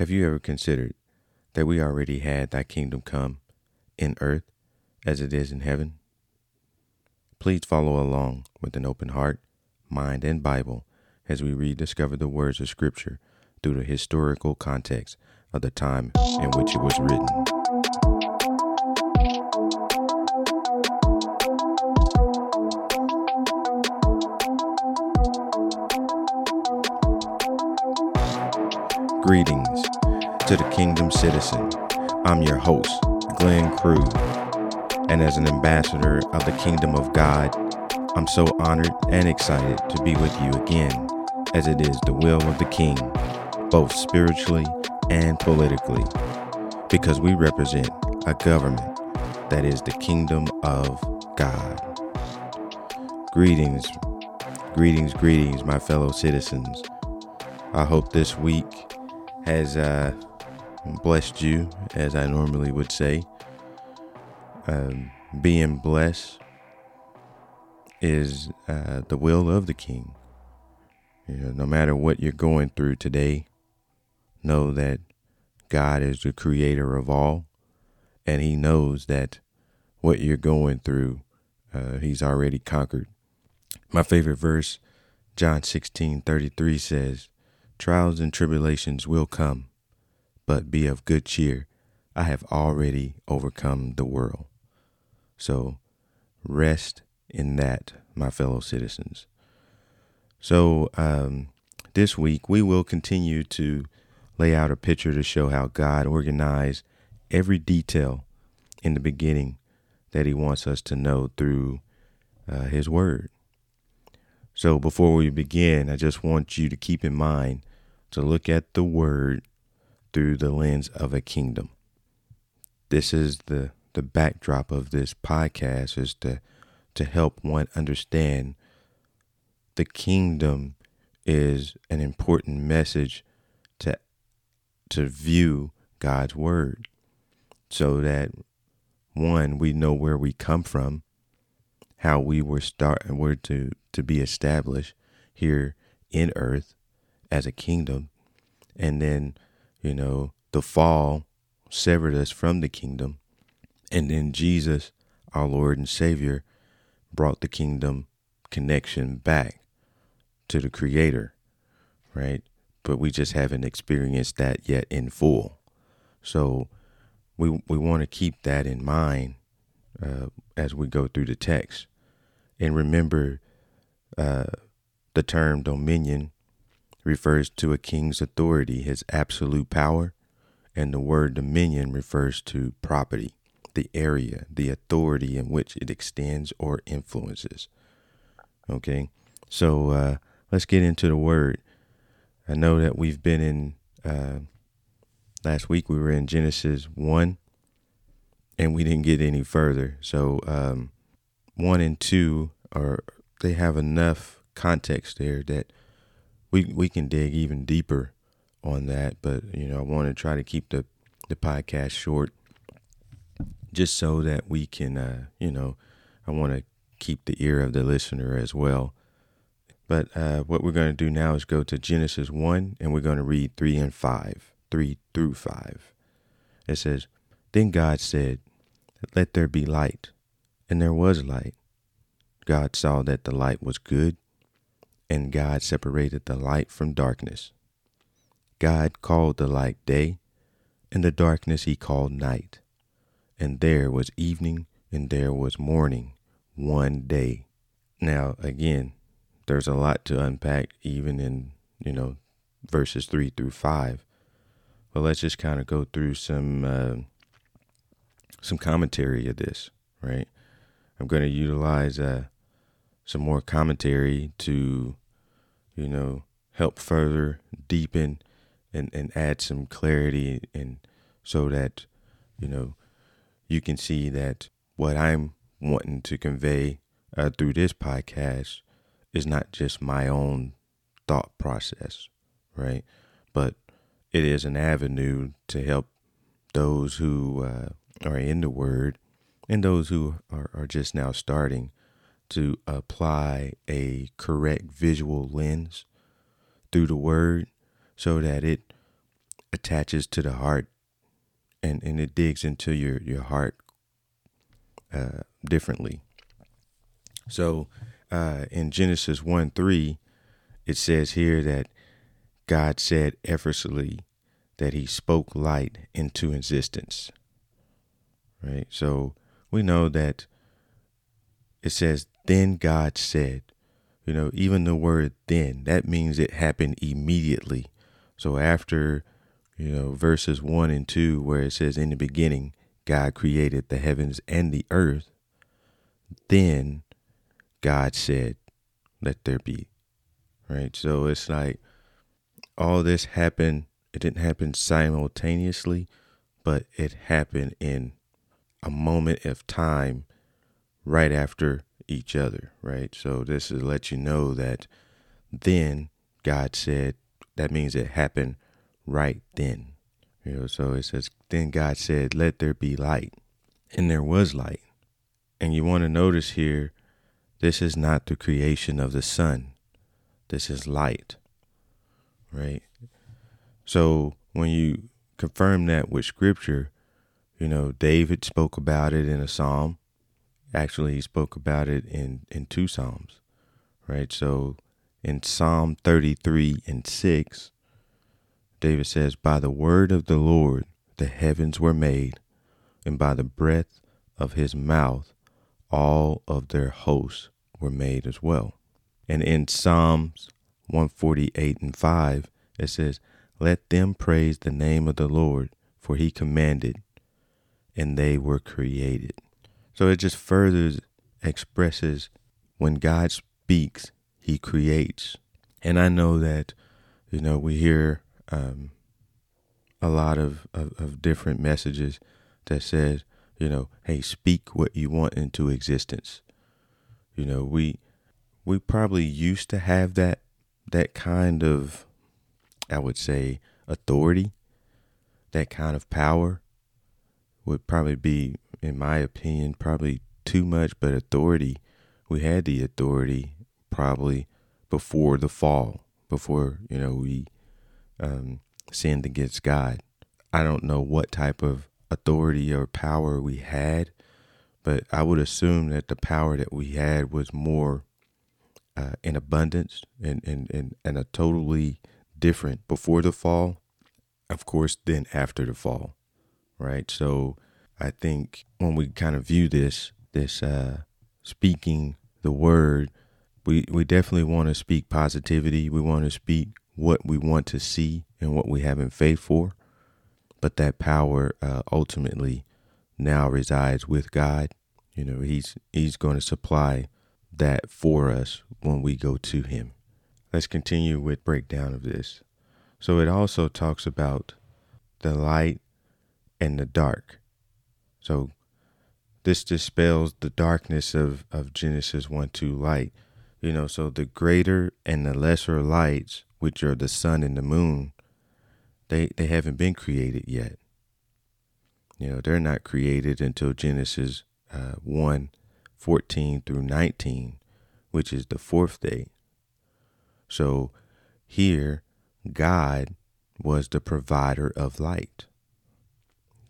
Have you ever considered that we already had thy kingdom come in earth as it is in heaven? Please follow along with an open heart, mind, and Bible as we rediscover the words of Scripture through the historical context of the time in which it was written. Greetings to the Kingdom Citizen. I'm your host, Glenn Crew, and as an ambassador of the Kingdom of God, I'm so honored and excited to be with you again, as it is the will of the King, both spiritually and politically, because we represent a government that is the Kingdom of God. Greetings, greetings, greetings, my fellow citizens. I hope this week has uh, blessed you, as I normally would say. Um, being blessed is uh, the will of the King. You know, no matter what you're going through today, know that God is the creator of all, and He knows that what you're going through, uh, He's already conquered. My favorite verse, John 16 33 says, Trials and tribulations will come, but be of good cheer. I have already overcome the world. So rest in that, my fellow citizens. So um, this week, we will continue to lay out a picture to show how God organized every detail in the beginning that He wants us to know through uh, His Word. So before we begin, I just want you to keep in mind to look at the word through the lens of a kingdom. This is the the backdrop of this podcast is to to help one understand the kingdom is an important message to to view God's word so that one we know where we come from how we were start were to to be established here in earth as a kingdom. And then, you know, the fall severed us from the kingdom. And then Jesus, our Lord and Savior, brought the kingdom connection back to the Creator, right? But we just haven't experienced that yet in full. So we we want to keep that in mind uh, as we go through the text, and remember uh, the term dominion refers to a king's authority, his absolute power, and the word dominion refers to property, the area, the authority in which it extends or influences. Okay, so uh, let's get into the word. I know that we've been in, uh, last week we were in Genesis 1, and we didn't get any further. So, um, 1 and 2 are, they have enough context there that we we can dig even deeper on that, but you know, I want to try to keep the the podcast short, just so that we can, uh, you know, I want to keep the ear of the listener as well. But uh, what we're going to do now is go to Genesis one, and we're going to read three and five, three through five. It says, "Then God said, Let there be light, and there was light. God saw that the light was good." And God separated the light from darkness. God called the light day, and the darkness he called night. And there was evening, and there was morning, one day. Now, again, there's a lot to unpack, even in, you know, verses three through five. But let's just kind of go through some uh, some commentary of this, right? I'm going to utilize uh, some more commentary to you know, help further deepen and, and add some clarity and so that, you know, you can see that what I'm wanting to convey uh, through this podcast is not just my own thought process, right? But it is an avenue to help those who uh, are in the Word and those who are, are just now starting to apply a correct visual lens through the word so that it attaches to the heart and, and it digs into your, your heart uh, differently. So uh, in Genesis 1 3, it says here that God said effortlessly that he spoke light into existence. Right? So we know that it says, then God said, you know, even the word then, that means it happened immediately. So after, you know, verses one and two, where it says, in the beginning, God created the heavens and the earth, then God said, let there be. Right? So it's like all this happened, it didn't happen simultaneously, but it happened in a moment of time right after each other, right? So this is let you know that then God said that means it happened right then. You know, so it says then God said, "Let there be light." And there was light. And you want to notice here this is not the creation of the sun. This is light. Right? So when you confirm that with scripture, you know, David spoke about it in a psalm. Actually, he spoke about it in, in two psalms, right? So in Psalm 33 and 6, David says, By the word of the Lord the heavens were made, and by the breath of his mouth all of their hosts were made as well. And in Psalms 148 and 5, it says, Let them praise the name of the Lord, for he commanded, and they were created. So it just further expresses when God speaks, he creates. And I know that, you know, we hear um, a lot of, of, of different messages that says, you know, hey, speak what you want into existence. You know, we we probably used to have that that kind of I would say authority, that kind of power would probably be in my opinion probably too much, but authority we had the authority probably before the fall, before, you know, we um, sinned against God. I don't know what type of authority or power we had, but I would assume that the power that we had was more uh, in abundance and, and, and, and a totally different before the fall, of course, than after the fall, right? So I think when we kind of view this, this uh, speaking the word, we, we definitely want to speak positivity. We want to speak what we want to see and what we have in faith for but that power uh, ultimately now resides with God. You know, He's He's going to supply that for us when we go to Him. Let's continue with breakdown of this. So it also talks about the light and the dark. So this dispels the darkness of, of Genesis 1 2 light. You know, so the greater and the lesser lights, which are the sun and the moon, they they haven't been created yet. You know, they're not created until Genesis uh, 1 14 through 19, which is the fourth day. So here, God was the provider of light.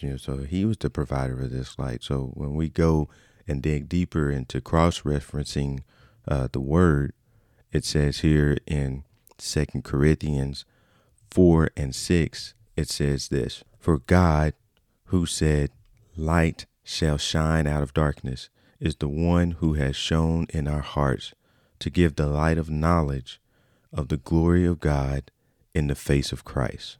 You know, so he was the provider of this light. So when we go and dig deeper into cross referencing uh, the word, it says here in Second Corinthians 4 and 6, it says this For God, who said, Light shall shine out of darkness, is the one who has shone in our hearts to give the light of knowledge of the glory of God in the face of Christ.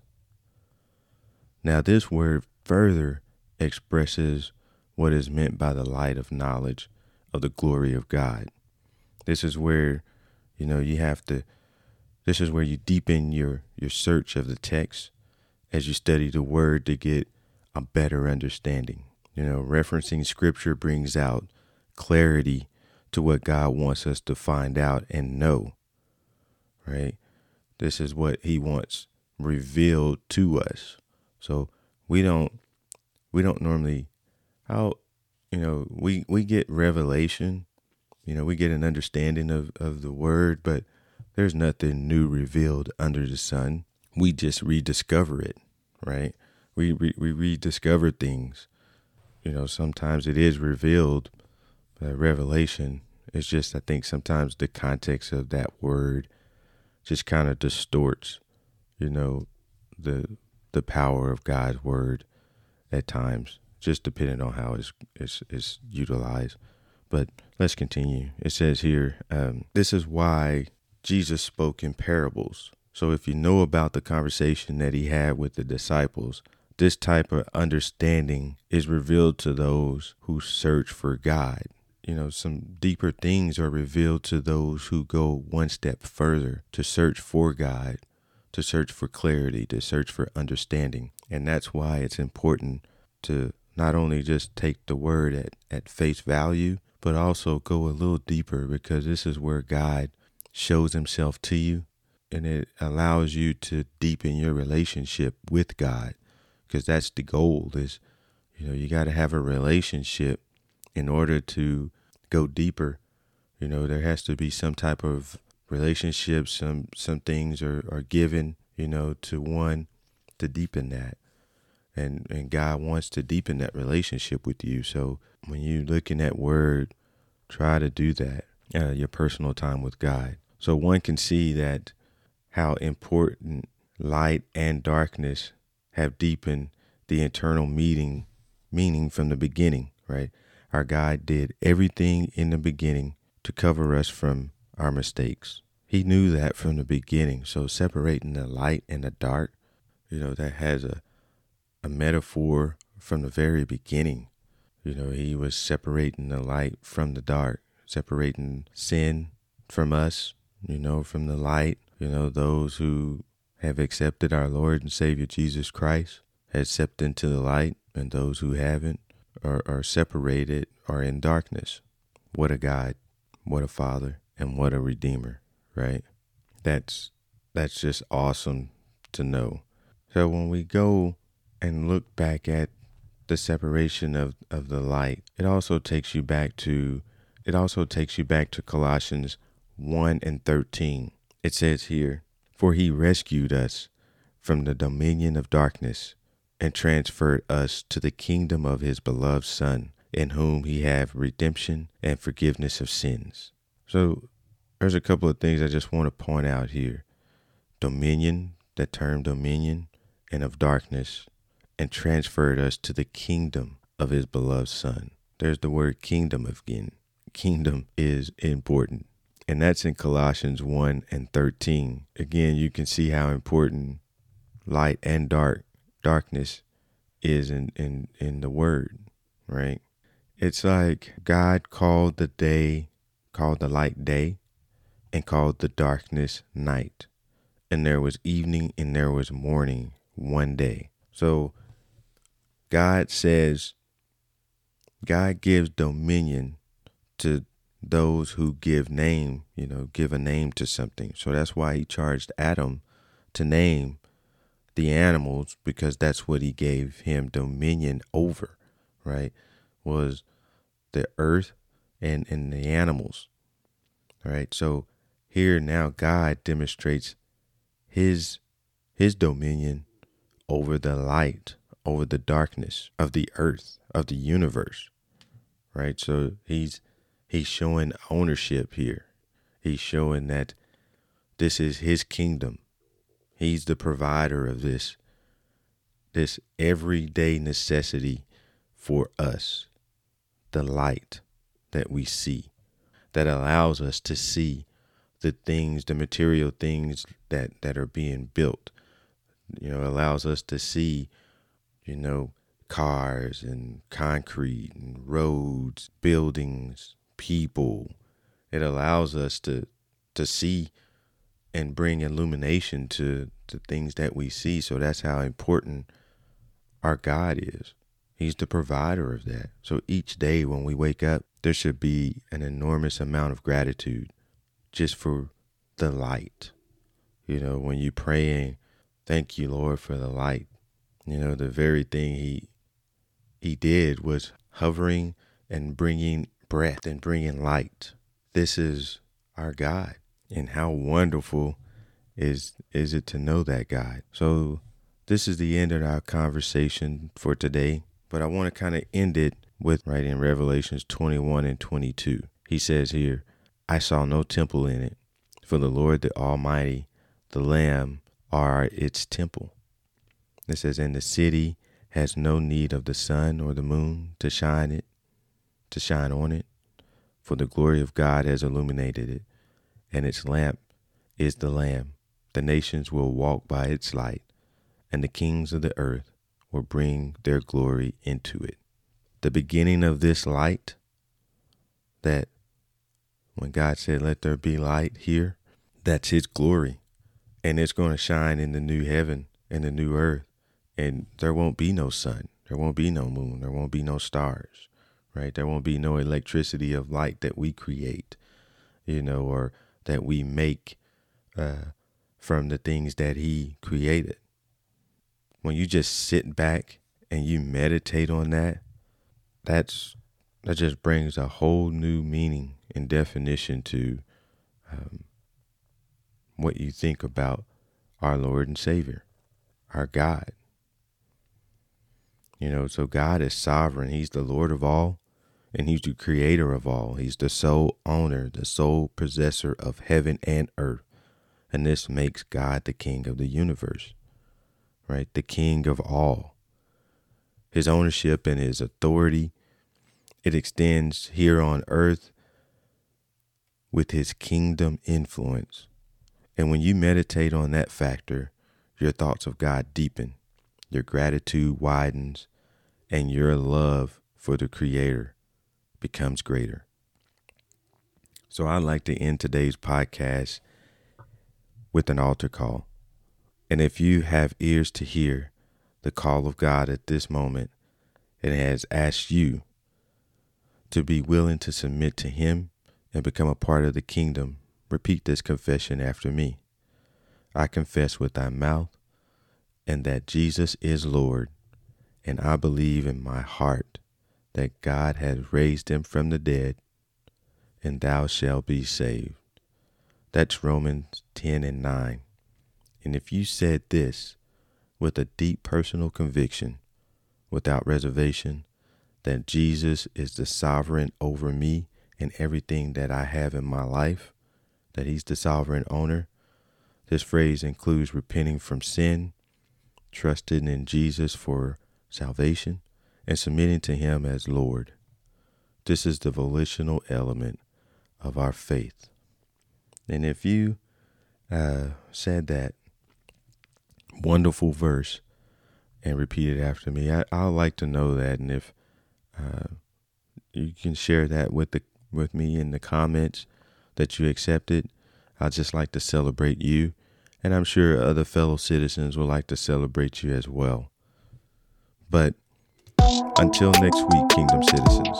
Now, this word further expresses what is meant by the light of knowledge of the glory of God. This is where, you know, you have to this is where you deepen your, your search of the text as you study the word to get a better understanding. You know, referencing scripture brings out clarity to what God wants us to find out and know. Right? This is what he wants revealed to us. So we don't we don't normally how you know, we we get revelation, you know, we get an understanding of, of the word, but there's nothing new revealed under the sun. We just rediscover it, right? We, we, we rediscover things. You know, sometimes it is revealed, but revelation is just, I think sometimes the context of that word just kind of distorts, you know, the the power of God's word at times, just depending on how it's it's, it's utilized. But let's continue. It says here, um, this is why Jesus spoke in parables. So if you know about the conversation that he had with the disciples, this type of understanding is revealed to those who search for God. You know, some deeper things are revealed to those who go one step further to search for God, to search for clarity, to search for understanding. And that's why it's important to not only just take the word at, at face value, but also go a little deeper because this is where God shows himself to you and it allows you to deepen your relationship with God because that's the goal is you know you got to have a relationship in order to go deeper you know there has to be some type of relationship some some things are, are given you know to one to deepen that. And and God wants to deepen that relationship with you. So when you look in that word try to do that uh, your personal time with God. So one can see that how important light and darkness have deepened the internal meaning meaning from the beginning, right? Our God did everything in the beginning to cover us from our mistakes. He knew that from the beginning. So separating the light and the dark, you know, that has a a metaphor from the very beginning. You know, he was separating the light from the dark, separating sin from us, you know, from the light, you know, those who have accepted our Lord and Savior Jesus Christ has stepped into the light, and those who haven't are, are separated, are in darkness. What a God, what a Father, and what a Redeemer, right? That's that's just awesome to know. So when we go and look back at the separation of, of the light, it also takes you back to it also takes you back to Colossians 1 and 13. It says here, For he rescued us from the dominion of darkness and transferred us to the kingdom of his beloved Son, in whom he have redemption and forgiveness of sins. So there's a couple of things I just want to point out here. Dominion, that term dominion, and of darkness, and transferred us to the kingdom of his beloved Son. There's the word kingdom again. Kingdom is important. And that's in Colossians 1 and 13. Again, you can see how important light and dark darkness is in, in, in the word, right? It's like God called the day, called the light day, and called the darkness night. And there was evening and there was morning one day. So God says, God gives dominion to those who give name, you know, give a name to something. So that's why he charged Adam to name the animals because that's what he gave him dominion over, right? Was the earth and, and the animals. Right? So here now God demonstrates his his dominion over the light, over the darkness of the earth, of the universe. Right? So he's he's showing ownership here. He's showing that this is his kingdom He's the provider of this this everyday necessity for us. The light that we see that allows us to see the things, the material things that that are being built. You know, allows us to see, you know, cars and concrete and roads, buildings, people. It allows us to to see and bring illumination to the things that we see. So that's how important our God is. He's the provider of that. So each day when we wake up, there should be an enormous amount of gratitude just for the light. You know, when you're praying, thank you, Lord, for the light. You know, the very thing he he did was hovering and bringing breath and bringing light. This is our God and how wonderful is is it to know that God. So this is the end of our conversation for today, but I want to kind of end it with right in Revelations 21 and 22. He says here, I saw no temple in it, for the Lord the Almighty, the Lamb, are its temple. It says, And the city has no need of the sun or the moon to shine it, to shine on it, for the glory of God has illuminated it, and its lamp is the Lamb. The nations will walk by its light, and the kings of the earth will bring their glory into it. The beginning of this light, that when God said, Let there be light here, that's His glory. And it's going to shine in the new heaven and the new earth. And there won't be no sun, there won't be no moon, there won't be no stars, right? There won't be no electricity of light that we create, you know, or that we make uh, from the things that He created when you just sit back and you meditate on that, that's that just brings a whole new meaning and definition to um, what you think about our Lord and Savior, our God. You know, so God is sovereign. He's the Lord of all, and He's the creator of all. He's the sole owner, the sole possessor of heaven and earth. And this makes God the King of the universe right? The king of all. His ownership and his authority, it extends here on earth with his kingdom influence. And when you meditate on that factor, your thoughts of God deepen, your gratitude widens, and your love for the Creator becomes greater. So I'd like to end today's podcast with an altar call. And if you have ears to hear the call of God at this moment and has asked you to be willing to submit to Him and become a part of the kingdom, repeat this confession after me. I confess with thy mouth and that Jesus is Lord, and I believe in my heart that God has raised him from the dead, and thou shalt be saved. That's Romans 10 and 9. And if you said this with a deep personal conviction, without reservation, that Jesus is the sovereign over me and everything that I have in my life, that He's the sovereign owner, this phrase includes repenting from sin, trusting in Jesus for salvation, and submitting to Him as Lord. This is the volitional element of our faith. And if you uh, said that wonderful verse and repeat it after me. I, I like to know that, and if uh, you can share that with the with me in the comments that you accepted, I'd just like to celebrate you, and I'm sure other fellow citizens would like to celebrate you as well. But until next week, Kingdom citizens,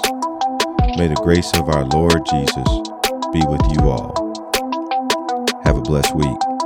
may the grace of our Lord Jesus be with you all. Have a blessed week.